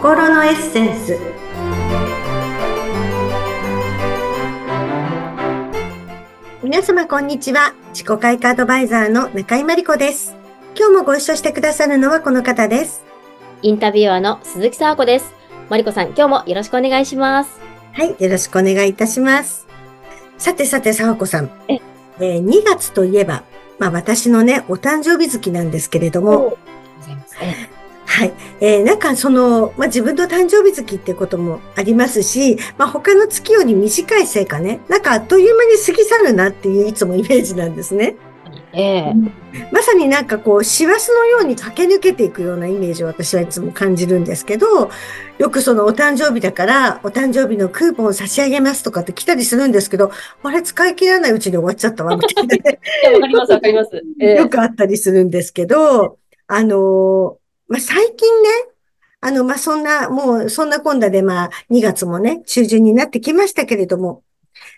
心のエッセンス。皆様こんにちは。自己開花アドバイザーの中井真理子です。今日もご一緒してくださるのはこの方です。インタビュアーの鈴木沙子です。真理子さん今日もよろしくお願いします。はいよろしくお願いいたします。さてさて沙子さん。え、えー、2月といえばまあ私のねお誕生日月なんですけれどもはい。えー、なんかその、まあ、自分の誕生日月ってこともありますし、まあ、他の月より短いせいかね、なんかあっという間に過ぎ去るなっていういつもイメージなんですね。ええー、まさになんかこう、師走のように駆け抜けていくようなイメージを私はいつも感じるんですけど、よくそのお誕生日だから、お誕生日のクーポンを差し上げますとかって来たりするんですけど、あれ使い切らないうちに終わっちゃったわ、みたいな、ね。わかります、わかります、えー、よくあったりするんですけど、あのーまあ、最近ね、あの、まあ、そんな、もう、そんなこんだで、まあ、2月もね、中旬になってきましたけれども、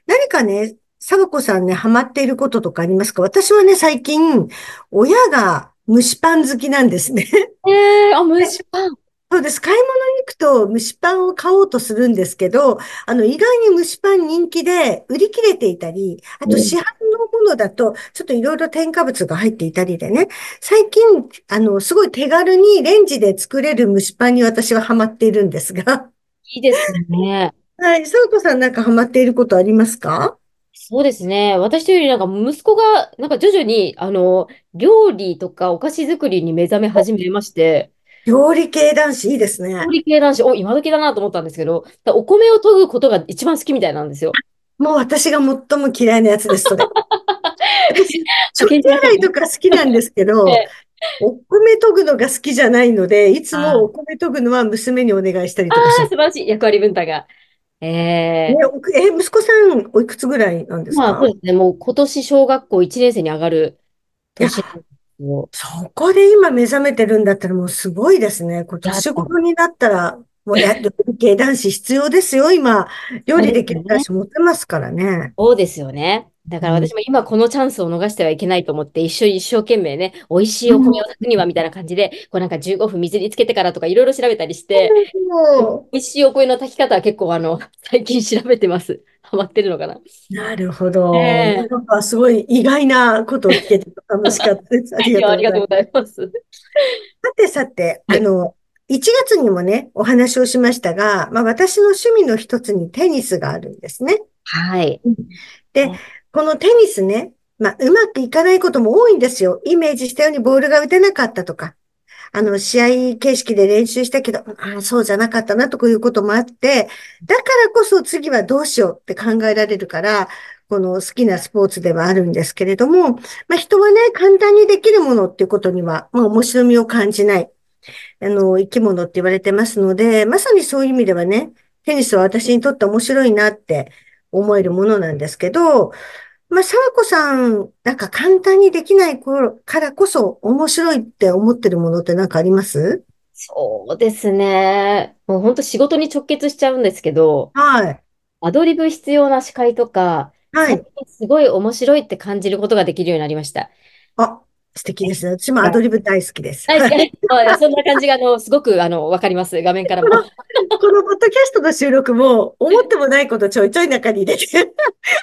何かね、サバコさんね、ハマっていることとかありますか？私はね、最近、親が蒸しパン好きなんですね。ええー、あ、蒸しパン。そうです。買い物に行くと蒸しパンを買おうとするんですけど、あの、意外に蒸しパン人気で売り切れていたり、あと市販のものだと、ちょっといろいろ添加物が入っていたりでね、最近、あの、すごい手軽にレンジで作れる蒸しパンに私はハマっているんですが。いいですね。はい。サウコさんなんかハマっていることありますか？そうですね。私というよりなんか息子が、なんか徐々に、あの、料理とかお菓子作りに目覚め始めまして、料理系男子いいですね。料理系男子、お、今時だなと思ったんですけど、お米を研ぐことが一番好きみたいなんですよ。もう私が最も嫌いなやつです、それ。食器洗いとか好きなんですけど、お米研ぐのが好きじゃないので、いつもお米研ぐのは娘にお願いしたりとかしああ、素晴らしい。役割分担が。えー、え、息子さんおいくつぐらいなんですか？まあ、そうですね。もう今年小学校1年生に上がる年そこで今目覚めてるんだったらもうすごいですね。今年頃になったら、もうや、料理系男子必要ですよ。今、料理できる男子持ってますからね。そうですよね。だから私も今このチャンスを逃してはいけないと思って、一生一生懸命ね、美味しいお米を炊くにはみたいな感じで、こうなんか15分水につけてからとかいろいろ調べたりして、美味しいお米の炊き方は結構あの、最近調べてます。ハマってるのかな。なるほど。えー、なんかすごい意外なことを聞けて楽しかったです。ありがとうございます。さてさて、あの、1月にもね、お話をしましたが、まあ私の趣味の一つにテニスがあるんですね。はい。で、このテニスね、まあうまくいかないことも多いんですよ。イメージしたようにボールが打てなかったとか、あの、試合形式で練習したけど、ああ、そうじゃなかったなということもあって、だからこそ次はどうしようって考えられるから、この好きなスポーツではあるんですけれども、まあ人はね、簡単にできるものっていうことには、まあ面白みを感じない、あの、生き物って言われてますので、まさにそういう意味ではね、テニスは私にとって面白いなって思えるものなんですけど、まあ、沢子さん、なんか簡単にできないからこそ面白いって思ってるものって何かあります？そうですね。もう本当仕事に直結しちゃうんですけど、はい。アドリブ必要な司会とか、はい。すごい面白いって感じることができるようになりました。あ、素敵ですね。私もアドリブ大好きです。はい、そんな感じが、あの、すごく、あの、わかります。画面からも。この、このポッドキャストの収録も、思ってもないことちょいちょい中に入れて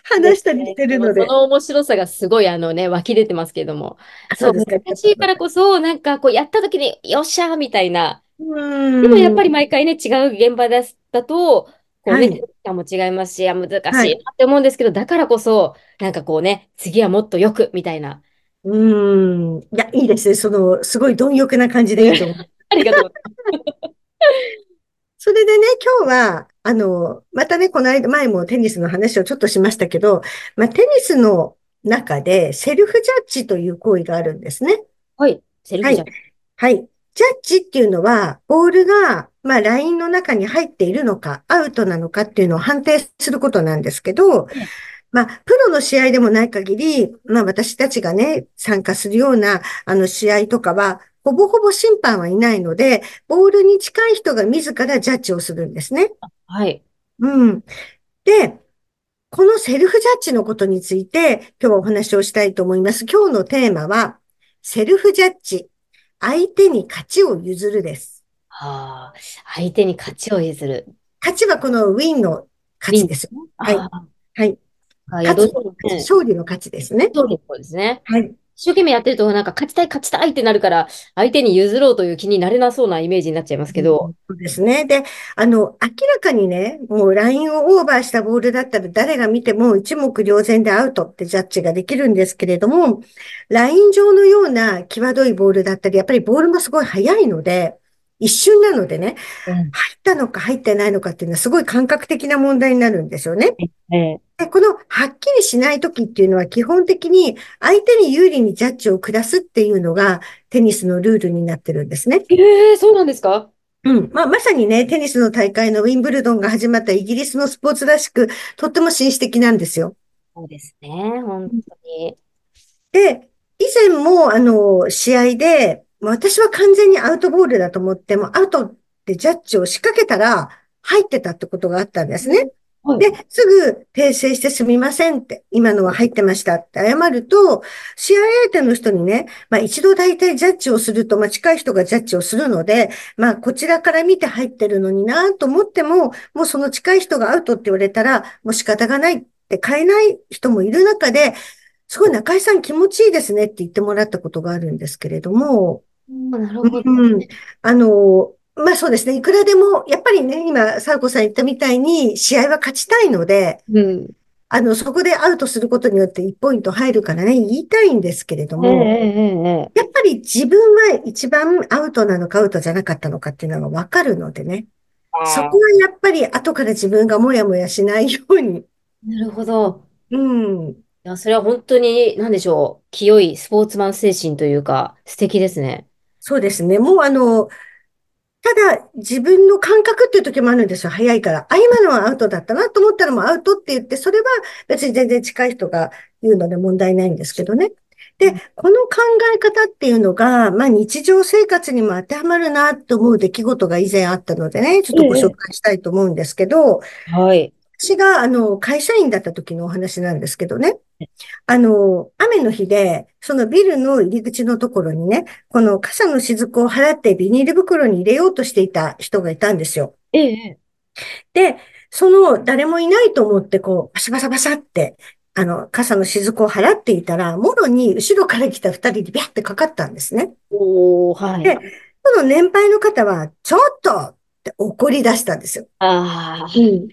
話したりしてるので。その面白さがすごい、あのね、湧き出てますけれども。そうですね。難しいからこそ、なんか、こう、やった時に、よっしゃーみたいな。うんでも、やっぱり毎回ね、違う現場だと、こうね、はい、も違いますし、難しいなって思うんですけど、はい、だからこそ、なんかこうね、次はもっとよく、みたいな。うん。いや、いいですね。その、すごい貪欲な感じでいいと思う。ありがとうございます。それでね、今日は、あの、またね、この間、前もテニスの話をちょっとしましたけど、まあ、テニスの中でセルフジャッジという行為があるんですね。はい。セルフジャッジ。はい。はい。ジャッジっていうのは、ボールが、まあ、ラインの中に入っているのか、アウトなのかっていうのを判定することなんですけど、まあ、プロの試合でもない限り、まあ私たちがね、参加するような、あの試合とかは、ほぼほぼ審判はいないので、ボールに近い人が自らジャッジをするんですね。はい。うん。で、このセルフジャッジのことについて、今日はお話をしたいと思います。今日のテーマは、セルフジャッジ、相手に勝ちを譲るです。ああ、相手に勝ちを譲る。勝ちはこのウィンの。勝ちですよ。はい。あはい。勝つ勝利の勝ちですね。そうですそうですね。はい。一生懸命やってると、なんか勝ちたい、勝ちたいってなるから、相手に譲ろうという気になれなそうなイメージになっちゃいますけど。うんそうですね。で、あの、明らかにね、もうラインをオーバーしたボールだったら誰が見ても一目瞭然でアウトってジャッジができるんですけれども、ライン上のような際どいボールだったり、やっぱりボールもすごい速いので、一瞬なのでね、うん。入ったのか入ってないのかっていうのはすごい感覚的な問題になるんですよね。ええで、このはっきりしないときっていうのは基本的に相手に有利にジャッジを下すっていうのがテニスのルールになってるんですね。ええそうなんですか？うん。まあ、まさにね、テニスの大会のウィンブルドンが始まったイギリスのスポーツらしく、とっても紳士的なんですよ。そうですね、本当に。で、以前も、あの、試合で、まあ私は完全にアウトボールだと思って、もアウトってジャッジを仕掛けたら、入ってたってことがあったんですね。はい。で、すぐ訂正してすみませんって、今のは入ってましたって謝ると、試合相手の人にね、まあ一度大体ジャッジをすると、まあ近い人がジャッジをするので、まあこちらから見て入ってるのになと思っても、もうその近い人がアウトって言われたら、もう仕方がないって変えない人もいる中で、すごい中井さん気持ちいいですねって言ってもらったことがあるんですけれども、うんなるほど。うん。あの、まあそうですね。いくらでも、やっぱりね、今、サーコさん言ったみたいに、試合は勝ちたいので、うん。あの、そこでアウトすることによって1ポイント入るからね、言いたいんですけれども、えええやっぱり自分は一番アウトなのかアウトじゃなかったのかっていうのがわかるのでね。そこはやっぱり後から自分がもやもやしないように。なるほど。うん。いや、それは本当に、なんでしょう。清いスポーツマン精神というか、素敵ですね。そうですね。もうあの、ただ、自分の感覚っていう時もあるんですよ。早いから。あ、今のはアウトだったなと思ったらもうアウトって言って、それは別に全然近い人が言うので問題ないんですけどね。で、この考え方っていうのが、まあ日常生活にも当てはまるなと思う出来事が以前あったのでね、ちょっとご紹ええ介したいと思うんですけど、はい。私があの会社員だった時のお話なんですけどね。あの、雨の日で、そのビルの入り口のところにね、この傘の雫を払ってビニール袋に入れようとしていた人がいたんですよ。ええ、で、その誰もいないと思って、こう、バサバサバサって、あの、傘の雫を払っていたら、もろに後ろから来た二人でビャってかかったんですね。おー、はで、い。その年配の方は、ちょっとって怒り出したんですよ。ああ、うん。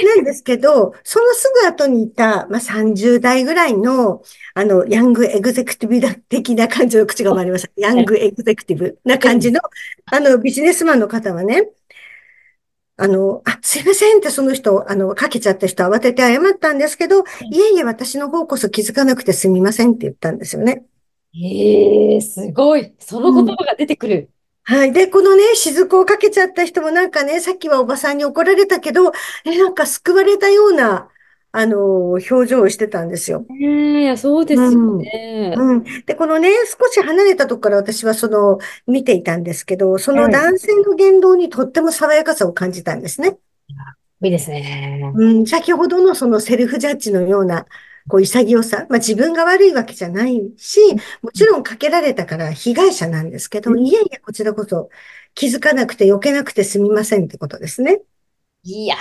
なんですけど、そのすぐ後にいた、まあ、30代ぐらいの、あの、ヤングエグゼクティブ的な感じの口が回りました。ヤングエグゼクティブな感じの、あの、ビジネスマンの方はね、あの、あ、すいませんってその人、あの、かけちゃった人慌てて謝ったんですけど、いえいえ、私の方こそ気づかなくてすみませんって言ったんですよね。ええ、すごい。その言うん。葉が出てくる。はい。で、このね、雫をかけちゃった人もなんかね、さっきはおばさんに怒られたけど、え、なんか救われたような、あの、表情をしてたんですよ。ええ、いや、そうですようん。ね。うん。で、このね、少し離れたところから私はその、見ていたんですけど、そのはい。男性の言動にとっても爽やかさを感じたんですね。いいですね。うん、先ほどのそのセルフジャッジのような、こう潔さ。まあ自分が悪いわけじゃないし、もちろんかけられたから被害者なんですけど、いえいえ、こちらこそ気づかなくて避けなくてすみませんってことですね。いや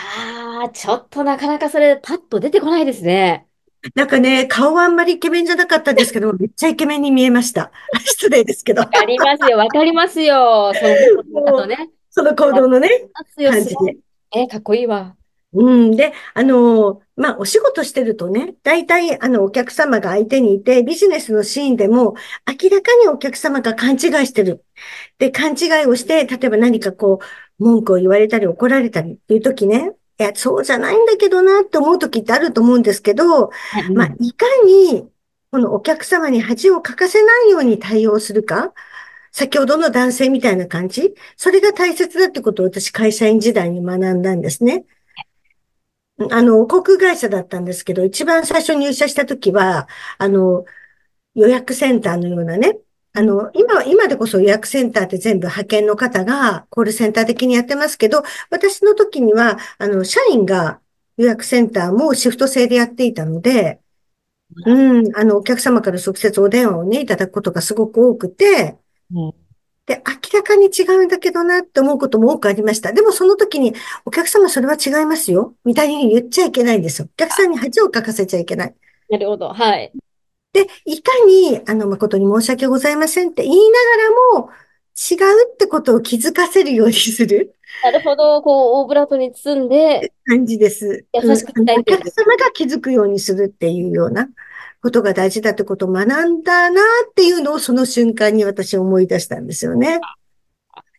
ー、ちょっとなかなかそれ、パッと出てこないですね。なんかね、顔はあんまりイケメンじゃなかったんですけど、めっちゃイケメンに見えました。失礼ですけど。わかりますよ、わかりますよ。その、あもう、とね。その行動のね。感じで。え、かっこいいわ。うん。で、あの、まあ、お仕事してるとね、大体、あの、お客様が相手にいて、ビジネスのシーンでも、明らかにお客様が勘違いしてる。で、勘違いをして、例えば何かこう、文句を言われたり怒られたりっていう時ね、いや、そうじゃないんだけどなって思う時ってあると思うんですけど、まあ。いかに、このお客様に恥をかかせないように対応するか。先ほどの男性みたいな感じ。それが大切だってことを私会社員時代に学んだんですね。あの、航空会社だったんですけど、一番最初入社した時は、あの、予約センターのようなね、あの、今は、今でこそ予約センターって全部派遣の方がコールセンター的にやってますけど、私の時には、あの、社員が予約センターもシフト制でやっていたので、うん、あの、お客様から直接お電話をね、いただくことがすごく多くて、うんで、明らかに違うんだけどなって思うことも多くありました。でもその時に、お客様それは違いますよ。みたいに言っちゃいけないんですよ。お客さんに恥をかかせちゃいけない。なるほど。はい。で、いかに、あの、誠に申し訳ございませんって言いながらも、違うってことを気づかせるようにするなるほど。こう、オブラートに包んで、感じです。優しく伝えてるうんお客様が気づくようにするっていうようなことが大事だってことを学んだなっていうのをその瞬間に私思い出したんですよね。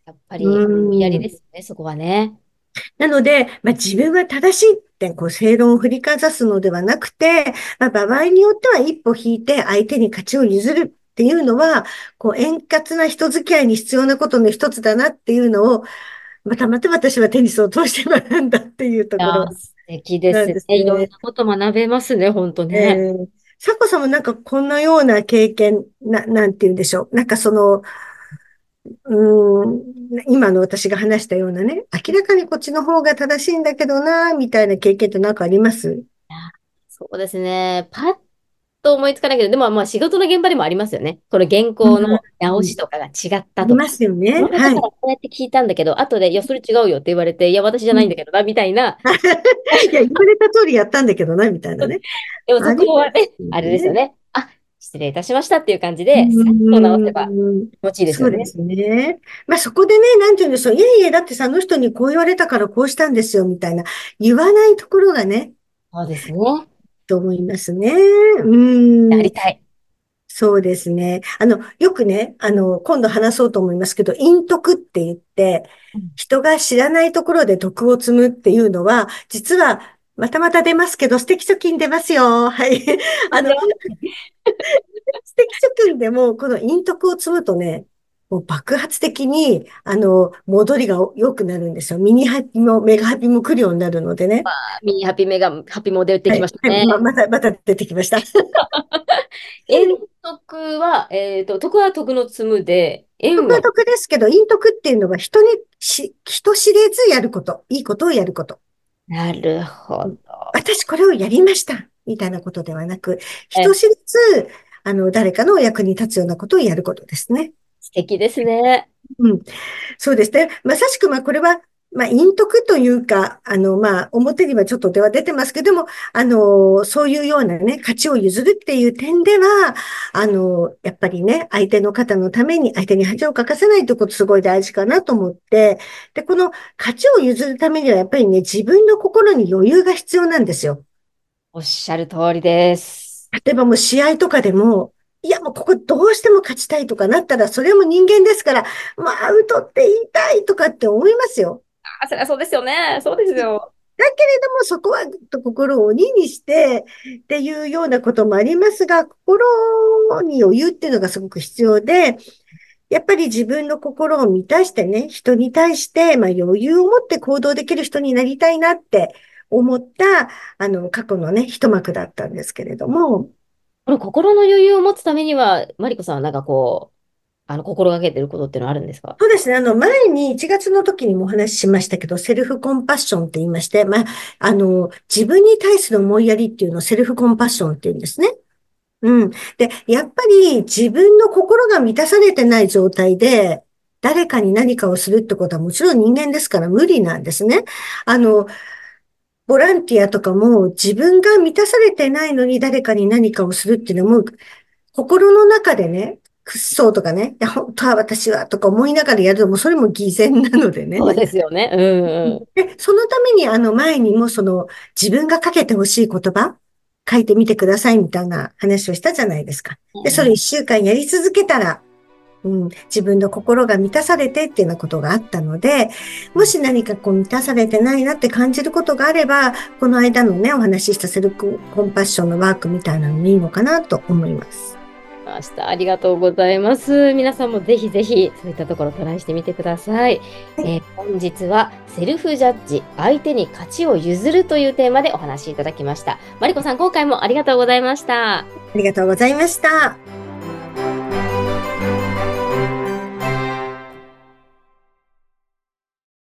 やっぱり、うんやりですね、そこはね。なので、まあ、自分は正しいって、こう、正論を振りかざすのではなくて、まあ、場合によっては一歩引いて相手に勝ちを譲るっていうのは、こう、円滑な人付き合いに必要なことの一つだなっていうのを、またまた私はテニスを通して学んだっていうところ素敵ですね。いろんなこと学べますね、本当えね。ー、サコさんもなんかこんなような経験、な、なんて言うんでしょう。なんかその、うん、今の私が話したようなね、明らかにこっちの方が正しいんだけどな、みたいな経験って何かあります？そうですね。パッと思いつかないけど、でもまあ仕事の現場でもありますよね。この原稿の直しとかが違ったありとか。ますよね。はい。こうやって聞いたんだけど、後で、いや、それ違うよって言われて、いや、私じゃないんだけどな、みたいな。いや、言われた通りやったんだけどな、みたいなね。でもそこはね、あれですよね。あ、失礼いたしましたっていう感じで、さっと直せば気うん持ちいいですよね。そうですね。まあそこでね、なんて言うんでしょう。いえいえ、だってさ、あの人にこう言われたからこうしたんですよ、みたいな。言わないところがね、そうですね。と思いますね。うん。やりたい。そうですね。あの、よくね、あの、今度話そうと思いますけど、陰徳って言ってうん、人が知らないところで徳を積むっていうのは、実は、またまた出ますけど、素敵貯金出ますよ。はい。あの、素敵貯金でも、この陰徳を積むとね、もう爆発的に、あの、戻りが良くなるんですよ。ミニハピもメガハピも来るようになるのでね。ミニハピメガ、ハピも出てきましたねはい。ままた、また出てきました。円徳は、えっと、徳は徳の積むで、円は徳は徳ですけど、陰徳っていうのは人にし、人知れずやること、いいことをやること。なるほど。私これをやりました、みたいなことではなく、人知れず、あの、誰かのお役に立つようなことをやることですね。素敵ですね。うん。そうですね。まさしく、まあ、これは、まあ、陰徳というか、あの、まあ、表にはちょっとでは出てますけども、あの、そういうようなね、価値を譲るっていう点では、あの、やっぱりね、相手の方のために、相手に恥をかかせないということすごい大事かなと思って、で、この価値を譲るためには、やっぱりね、自分の心に余裕が必要なんですよ。おっしゃる通りです。例えばもう試合とかでも、いやもうここどうしても勝ちたいとかなったら、それも人間ですから、まあアウトって言いたいとかって思いますよ。あ、そりゃそうですよね。そうですよ。だけれども、そこは心を鬼にしてっていうようなこともありますが、心に余裕っていうのがすごく必要で、やっぱり自分の心を満たしてね、人に対して、まあ余裕を持って行動できる人になりたいなって思った、あの、過去のね、一幕だったんですけれども、この心の余裕を持つためには、マリコさんはなんかこう、あの、心がけてることっていうのはあるんですか？そうですね。あの、前に1月の時にもお話ししましたけど、セルフコンパッションって言いまして、まあ、あの、自分に対する思いやりっていうのをセルフコンパッションって言うんですね。うん。で、やっぱり自分の心が満たされてない状態で、誰かに何かをするってことはもちろん人間ですから無理なんですね。あの、ボランティアとかも自分が満たされてないのに誰かに何かをするっていうのも、心の中でね、くっそーとかね、いや、本当は私はとか思いながらやるのも、それも偽善なのでね。そうですよね。うんうん。で、そのためにあの前にもその自分がかけてほしい言葉書いてみてくださいみたいな話をしたじゃないですか。で、それ一週間やり続けたら、うん、自分の心が満たされてっていうようなことがあったので、もし何かこう満たされてないなって感じることがあれば、この間のね、お話ししたセルフコンパッションのワークみたいなのもいいのかなと思います。ました。ありがとうございます。皆さんもぜひぜひそういったところトライしてみてください。はいえー本日はセルフジャッジ、相手に勝ちを譲るというテーマでお話しいただきました。マリコさん、今回もありがとうございました。ありがとうございました。